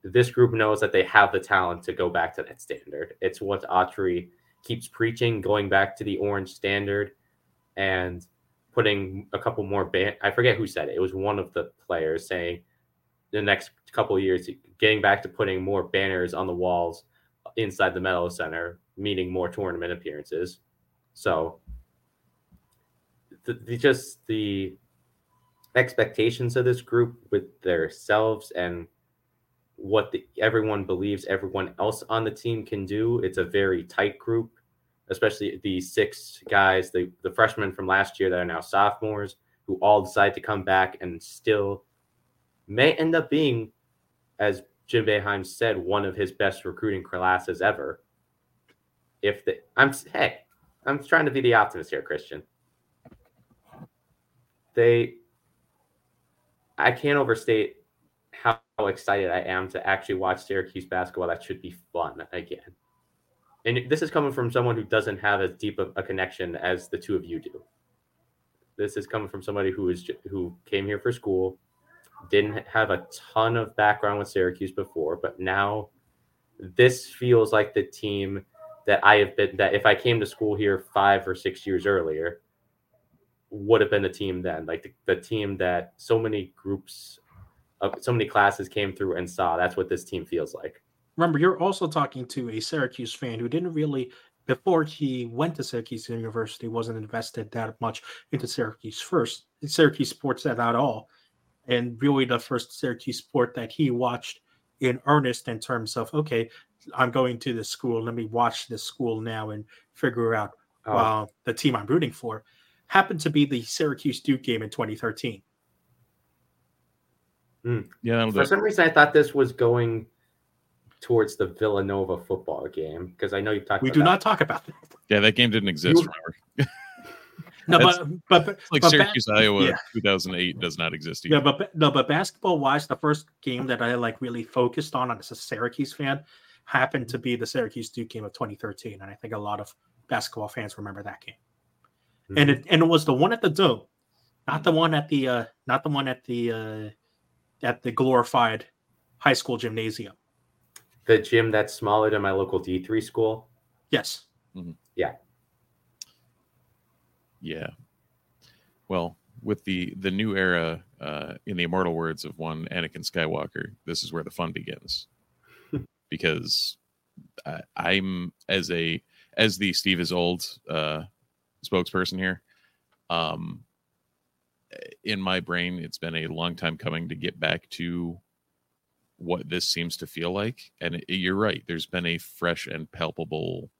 This group knows that they have the talent to go back to that standard. It's what Autry keeps preaching, going back to the orange standard and putting a couple more ban I forget who said it. It was one of the players saying the next couple years getting back to putting more banners on the walls inside the Melo Center, meaning more tournament appearances. So the, the just the expectations of this group with themselves and what the, everyone believes everyone else on the team can do. It's a very tight group, especially the six guys, the, the freshmen from last year that are now sophomores, who all decide to come back and still may end up being, as Jim Boeheim said, one of his best recruiting classes ever. If the I'm hey, I'm trying to be the optimist here, Christian. They I can't overstate how excited I am to actually watch Syracuse basketball. That should be fun again. And this is coming from someone who doesn't have as deep a connection as the two of you do. This is coming from somebody who is who came here for school, didn't have a ton of background with Syracuse before, but now this feels like the team that I have been that if I came to school here five or six years earlier, would have been the team then. Like the, the team that so many groups of so many classes came through and saw. That's what this team feels like. Remember, you're also talking to a Syracuse fan who didn't really before he went to Syracuse University wasn't invested that much into Syracuse first Syracuse sports at all and really the first Syracuse sport that he watched in earnest in terms of okay I'm going to this school let me watch this school now and figure out oh. uh, the team I'm rooting for happened to be the Syracuse Duke game in 2013 mm. yeah for some reason I thought this was going towards the Villanova football game because I know you talked. We do that. not talk about that. Yeah, that game didn't exist. You, remember? no, but, but, but like but Syracuse, ba- Iowa, yeah. 2008 does not exist. Either. Yeah, but no, but basketball wise, the first game that I like really focused on as a Syracuse fan happened to be the Syracuse Duke game of 2013, and I think a lot of basketball fans remember that game. Mm-hmm. And it and it was the one at the Dome, not the one at the uh, not the one at the uh, at the glorified high school gymnasium the gym that's smaller than my local D3 school. Yes. Mm-hmm. Yeah. Yeah. Well, with the the new era, uh, in the immortal words of one Anakin Skywalker, this is where the fun begins. (laughs) because I, I'm as a as the Steve is old uh, spokesperson here. Um, in my brain, it's been a long time coming to get back to what this seems to feel like. And it, you're right. There's been a fresh and palpable.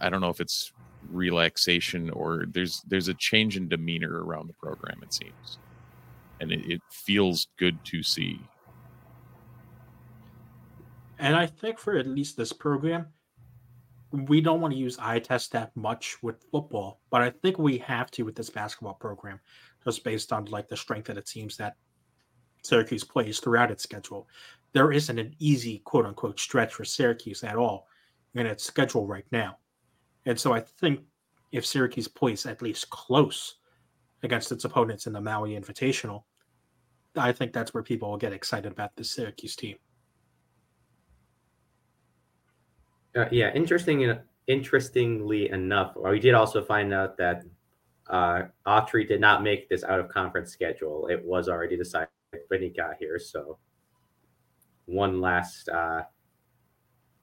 I don't know if it's relaxation or there's there's a change in demeanor around the program. It seems, and it, it feels good to see. And I think for at least this program, we don't want to use eye test that much with football, but I think we have to with this basketball program, just based on like the strength of the teams that Syracuse plays throughout its schedule. There isn't an easy quote unquote stretch for Syracuse at all in its schedule right now. And so I think if Syracuse plays at least close against its opponents in the Maui Invitational, I think that's where people will get excited about the Syracuse team. Uh, yeah, interesting. Interestingly enough, we did also find out that uh, Autry did not make this out of conference schedule. It was already decided when he got here. So one last uh,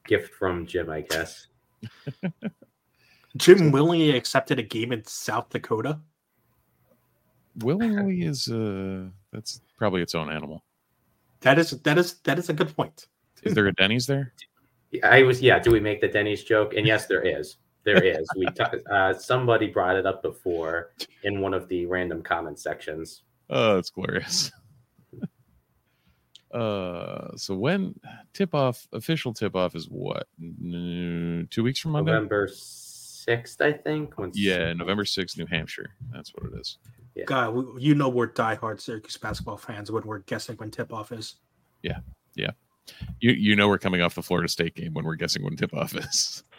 gift from Jim, I guess. (laughs) Jim willingly accepted a game in South Dakota. Willingly is uh that's probably its own animal. That is that is that is a good point. Is there a Denny's there? (laughs) I was yeah. Do we make the Denny's joke? And yes, there is. There (laughs) is. We t- uh, somebody brought it up before in one of the random comment sections. Oh, it's glorious. (laughs) Uh, so when tip off, official tip off is what? Two weeks from Monday? November 6th, I think. Once... Yeah, November 6th, New Hampshire. That's what it is. Yeah. God, we, you know we're diehard Syracuse basketball fans when we're guessing when tip off is. Yeah, yeah. You you know we're coming off the Florida State game when we're guessing when tip off is. (laughs)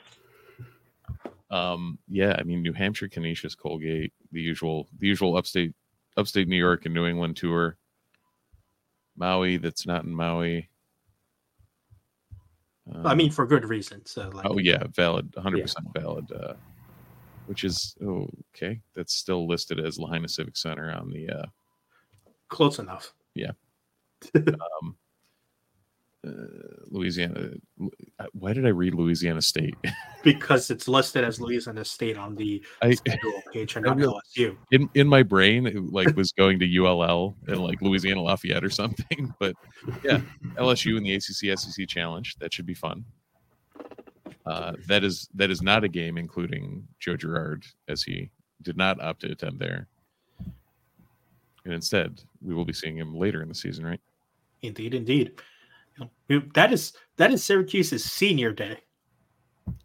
Um, yeah, I mean New Hampshire, Canisius, Colgate, the usual the usual upstate upstate New York and New England tour. Maui that's not in Maui. Um, I mean, for good reason. So, like, oh yeah, valid, hundred yeah. percent valid. Uh, which is oh, okay. That's still listed as Lahaina Civic Center on the. Uh, Close enough. Yeah. (laughs) um, uh, Louisiana. Uh, why did I read Louisiana State? (laughs) because it's listed as Louisiana State on the I, page and (laughs) not LSU. In in my brain, it like was going to ULL and like Louisiana Lafayette or something. (laughs) But yeah, LSU in the ACC SEC Challenge that should be fun. Uh, that is that is not a game including Joe Girard as he did not opt to attend there. And instead, we will be seeing him later in the season, right? Indeed, indeed. That is that is Syracuse's senior day.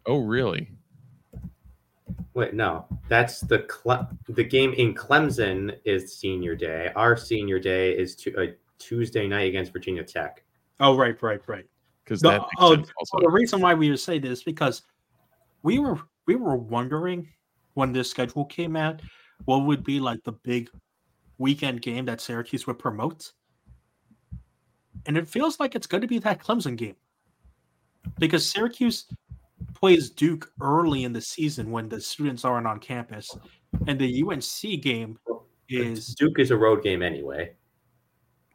Oh, really? Wait, no, that's the Cle- the game in Clemson is senior day. Our senior day is to, a uh, Tuesday night against Virginia Tech. Oh, right, right, right. Because No, that makes oh, sense also. Well, the reason why we would say this because we were we were wondering when this schedule came out, what would be like the big weekend game that Syracuse would promote, and it feels like it's going to be that Clemson game because Syracuse plays Duke early in the season when the students aren't on campus, and the UNC game is Duke is a road game anyway.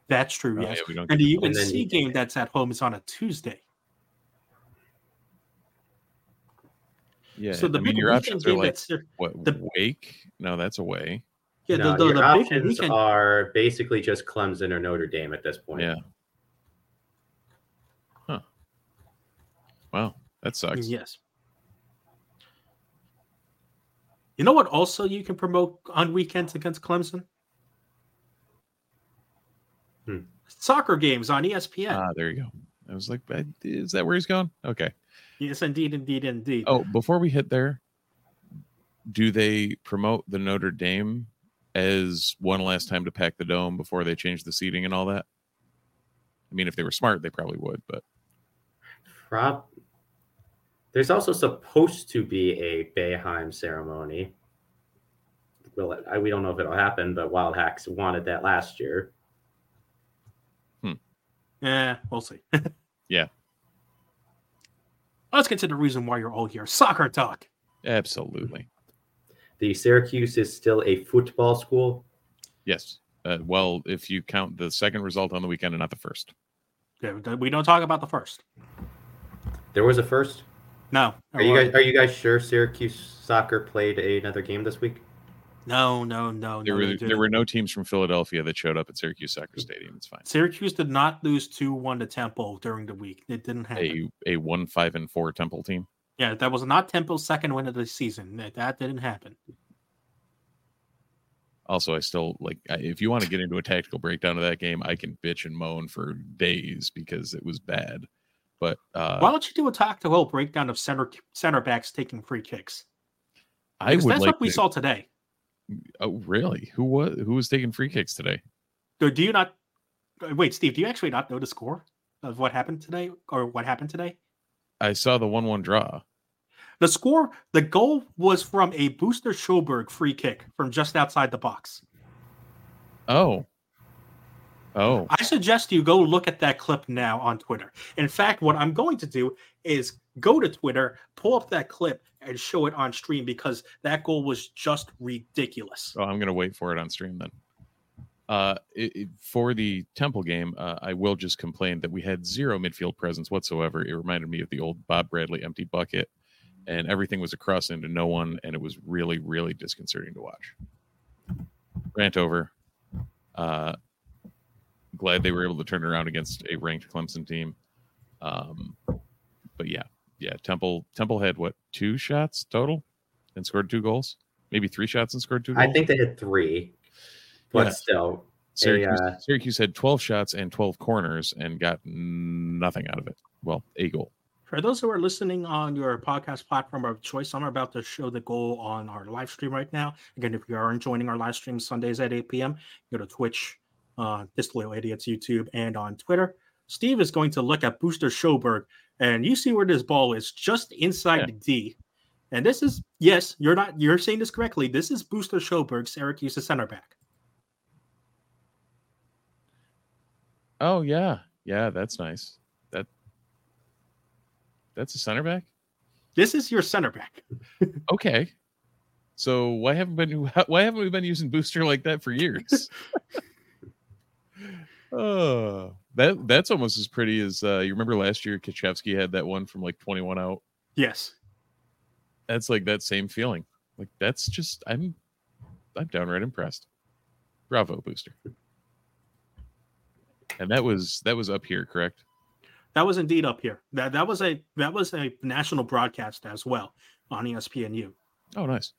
that's true, Oh, yes, yeah, and the And then UNC you- game that's at home is on a Tuesday. yeah. So the I mean, big your weekend options are game like that's what? the- Wake? No, that's away. yeah, no, the, the, your the big options weekend are basically just Clemson or Notre Dame at this point. Yeah. Wow, that sucks. Yes. You know what? Also, you can promote on weekends against Clemson. Hmm. Soccer games on ESPN. Ah, there you go. I was like, is that where he's going? Okay. yes, indeed, indeed, indeed. Oh, before we hit there, do they promote the Notre Dame as one last time to pack the dome before they change the seating and all that? I mean, if they were smart, they probably would, but Prob- There's also supposed to be a Boeheim ceremony. Will it, I, we don't know if it'll happen, but Wildhack's wanted that last year. Yeah, we'll see. (laughs) Yeah. Let's get to the reason why you're all here. Soccer talk. absolutely. The Syracuse is still a football school. Yes. Uh, well, if you count the second result on the weekend and not the first. Yeah, we don't talk about the first. There was a first. No. Are you guys are you guys sure Syracuse soccer played another game this week? No, no, no, There no. were there were no teams from Philadelphia that showed up at Syracuse Soccer Stadium. It's fine. Syracuse did not lose 2 1 to Temple during the week. It didn't happen. A a one five and four Temple team. Yeah, that was not Temple's second win of the season. That, that didn't happen. Also, I still like if you want to get into a tactical breakdown of that game, I can bitch and moan for days because it was bad. But uh, Why don't you do a tactical breakdown of center center backs taking free kicks? I Because would that's like what we to- saw today. Oh, really? Who was who was taking free kicks today? Do do you not? Wait, Steve, do you actually not know the score of what happened today or what happened today? I saw the one-one draw. The score, the goal was from a Buster Sjoberg free kick from just outside the box. Oh, oh, I suggest you go look at that clip now on Twitter. In fact, what I'm going to do is go to Twitter, pull up that clip, and show it on stream because that goal was just ridiculous. oh I'm gonna wait for it on stream then. Uh, it, it- for the Temple game, uh, I will just complain that we had zero midfield presence whatsoever. It reminded me of the old Bob Bradley empty bucket, and everything was a cross into no one, and it was really, really disconcerting to watch. Rant over. Uh, glad they were able to turn around against a ranked Clemson team. Um, but yeah, yeah, Temple Temple had what two shots total and scored two goals, maybe three shots and scored two. Goals? I think they had three, but Yeah. still, Syracuse, uh, Syracuse had 12 shots and 12 corners and got nothing out of it. Well, a goal. For those who are listening on your podcast platform of choice, I'm about to show the goal on our live stream right now. Again, if you aren't joining our live stream Sundays at 8 p.m., go to Twitch, uh, Disloyal Idiots YouTube, and on Twitter. Steve is going to look at Buster Sjoberg, and you see where this ball is just inside Yeah. the D. And this is yes, you're not you're saying this correctly. This is Buster Sjoberg, Syracuse's center back. Oh yeah, yeah, that's nice. That that's a center back. This is your center back. (laughs) Okay. So why haven't been why haven't we been using Buster like that for years? (laughs) oh, that that's almost as pretty as uh, you remember last year. Kocevski had that one from like 21 out. Yes. That's like that same feeling. Like that's just I'm I'm downright impressed. Bravo, Buster. And that was that was up here, correct? That was indeed up here. That that was a that was a national broadcast as well on ESPNU. Oh, nice.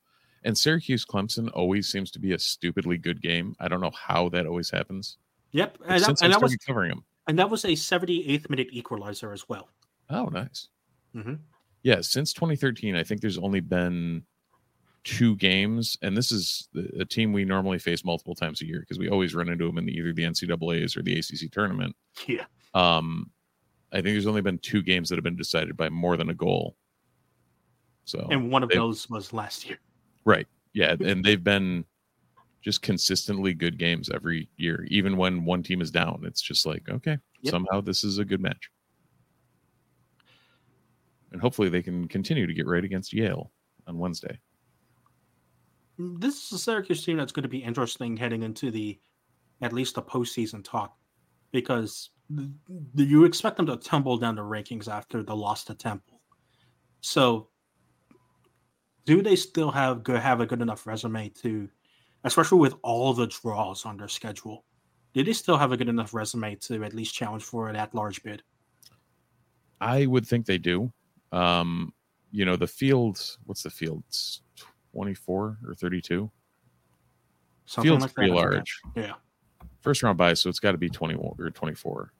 And Syracuse Clemson always seems to be a stupidly good game. I don't know how that always happens. Yep, and that, I and that was covering them. and that was a 78th minute equalizer as well. Oh, nice. Mhm. Yeah, since 2013, I think there's only been two games, and this is a team we normally face multiple times a year because we always run into them in the, either the NCAA's or the ACC tournament. Yeah. Um, I think there's only been two games that have been decided by more than a goal. So And one of they- those was last year. Right. Yeah, and they've been just consistently good games every year, even when one team is down. It's just like, okay, Yep. somehow this is a good match. And hopefully they can continue to get right against Yale on Wednesday. This is a Syracuse team that's going to be interesting heading into the at least the postseason talk because th- you expect them to tumble down the rankings after the loss to Temple. So, do they still have good have a good enough resume to, especially with all the draws on their schedule? Do they still have a good enough resume to at least challenge for an at-large bid? I would think they do. Um, you know, the field, what's the field? 24 or 32. Something Field's like that, pretty large. Yeah. First round bye, so it's got to be 21 or 24.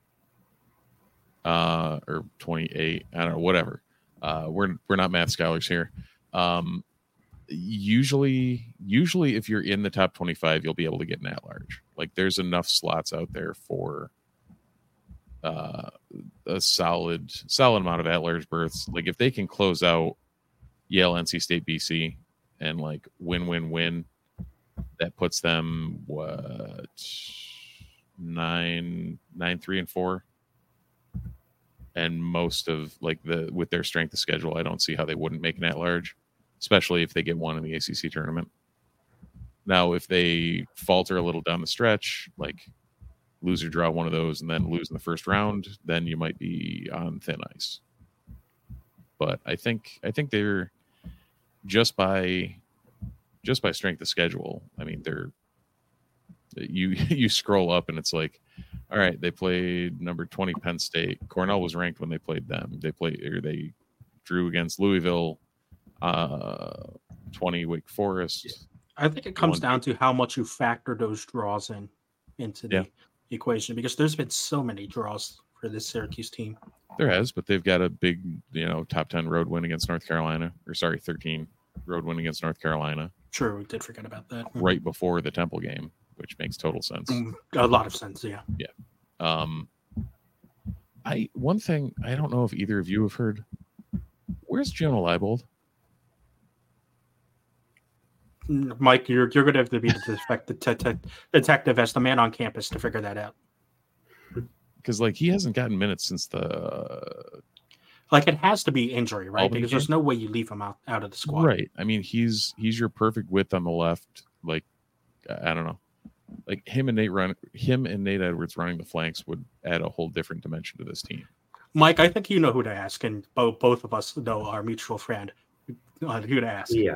Uh, or 28. I don't know, whatever. Uh, we're we're not math scholars here. Um, usually, usually if you're in the top 25, you'll be able to get an at large. Like there's enough slots out there for uh, a solid solid amount of at large berths. Like if they can close out Yale, NC State, BC, and like win win win, that puts them what nine nine three and four and most of like the with their strength of schedule i don't see how they wouldn't make an at large especially if they get one in the acc tournament. Now if they falter a little down the stretch like lose or draw one of those and then lose in the first round then you might be on thin ice. But i think i think they're just by just by strength of schedule i mean they're you (laughs) you scroll up and it's like all right they played number 20 penn state. Cornell was ranked when they played them. They played or they drew against louisville uh 20 wake forest I think it comes One- down to how much you factor those draws in into the Yeah. equation because there's been so many draws for this Syracuse team. there has but they've got a big you know top 10 road win against north carolina or sorry 13 road win against north carolina Sure, we did forget about that. right before the temple game which makes total sense Mm, A lot of sense, yeah. yeah. Um, I one thing I don't know if either of you have heard. Where's Jonah Leibold? Mm, Mike, you're you're going to have to be the detect- the te- te- detective as the man on campus to figure that out. Because like he hasn't gotten minutes since the Like it has to be injury, right? Albany because there's no way you leave him out, out of the squad. right. I mean, he's he's your perfect width on the left. Like I I don't know, like him and Nate run him and Nate Edwards running the flanks would add a whole different dimension to this team. Mike, I think you know who to ask, and both both of us know our mutual friend uh, who to ask. Yeah,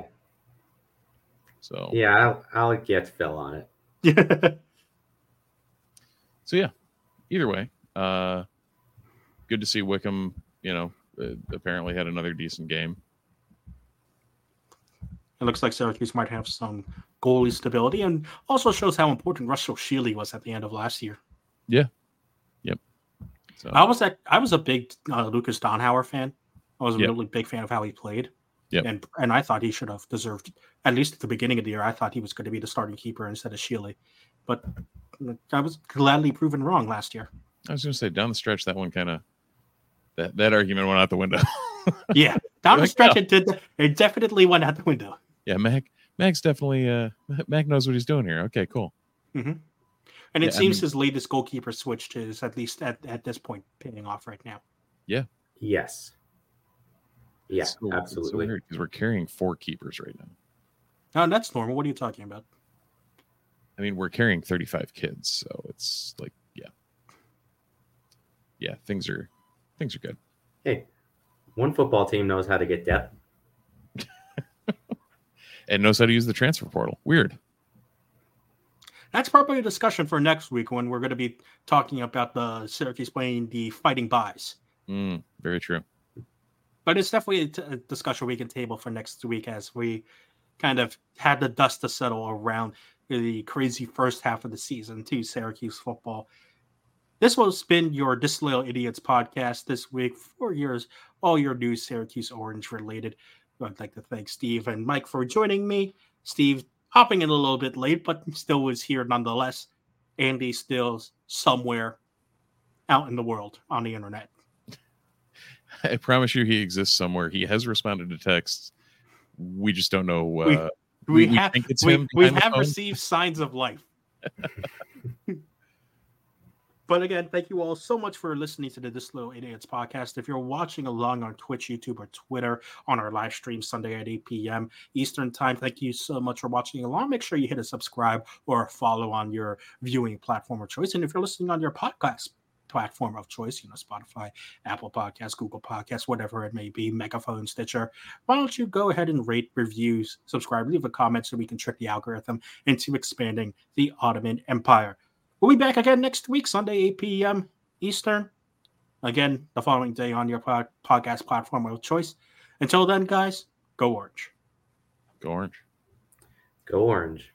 So yeah, I'll, I'll get Phil on it. Yeah. (laughs) so yeah. Either way, uh, good to see Wickham. You know, uh, apparently had another decent game. It looks like Syracuse might have some goalie stability and also shows how important Russell Shealy was at the end of last year. Yeah. Yep. So I was at, I was a big uh, Lucas Donhauer fan. I was a Yep. really big fan of how he played. Yep. And and I thought he should have deserved at least at the beginning of the year. I thought he was going to be the starting keeper instead of Shealy, but I was gladly proven wrong last year. I was going to say down the stretch that one kind of that that argument went out the window. (laughs) Yeah, down the stretch, it did. It definitely went out the window. yeah, Mac Mac's definitely uh (laughs) Mac knows what he's doing here. Okay, cool. And it Yeah, I seems mean- his latest goalkeeper switch is at least at, at this point paying off right now. Yeah. Yes. Yeah, It's so- absolutely. weird because we're carrying four keepers right now. No, that's normal. What are you talking about? I mean, we're carrying 35 kids, so it's like, yeah, yeah, things are things are good. hey, one football team knows how to get depth. (laughs) And knows how to use the transfer portal. Weird. That's probably a discussion for next week when we're going to be talking about the Syracuse playing the fighting buys. Mm, very true. But it's definitely a discussion we can table for next week as we kind of had the dust to settle around the crazy first half of the season to Syracuse football. This will spin your Disloyal Idiots podcast this week. for years, all your new Syracuse Orange related. I'd like to thank Steve and Mike for joining me. Steve hopping in a little bit late, but still was here nonetheless. Andy still somewhere out in the world on the internet. (laughs) I promise you, he exists somewhere. He has responded to texts. We just don't know. We- Uh, We, we have think it's we, him we have received signs of life. (laughs) but again, thank you all so much for listening to the This Little Idiots podcast. If you're watching along on Twitch, YouTube, or Twitter on our live stream Sunday at 8 p.m. Eastern Time, thank you so much for watching along. Make sure you hit a subscribe or a follow on your viewing platform of choice. And if you're listening on your podcast platform of choice, you know, Spotify, Apple Podcasts, Google Podcasts, whatever it may be, Megaphone, Stitcher, why don't you go ahead and rate, reviews, subscribe, leave a comment so we can trick the algorithm into expanding the Ottoman Empire. We'll be back again next week, Sunday, 8 p.m. Eastern. Again, the following day on your pod- podcast platform of choice. Until then, guys, go orange. go orange. Go Orange.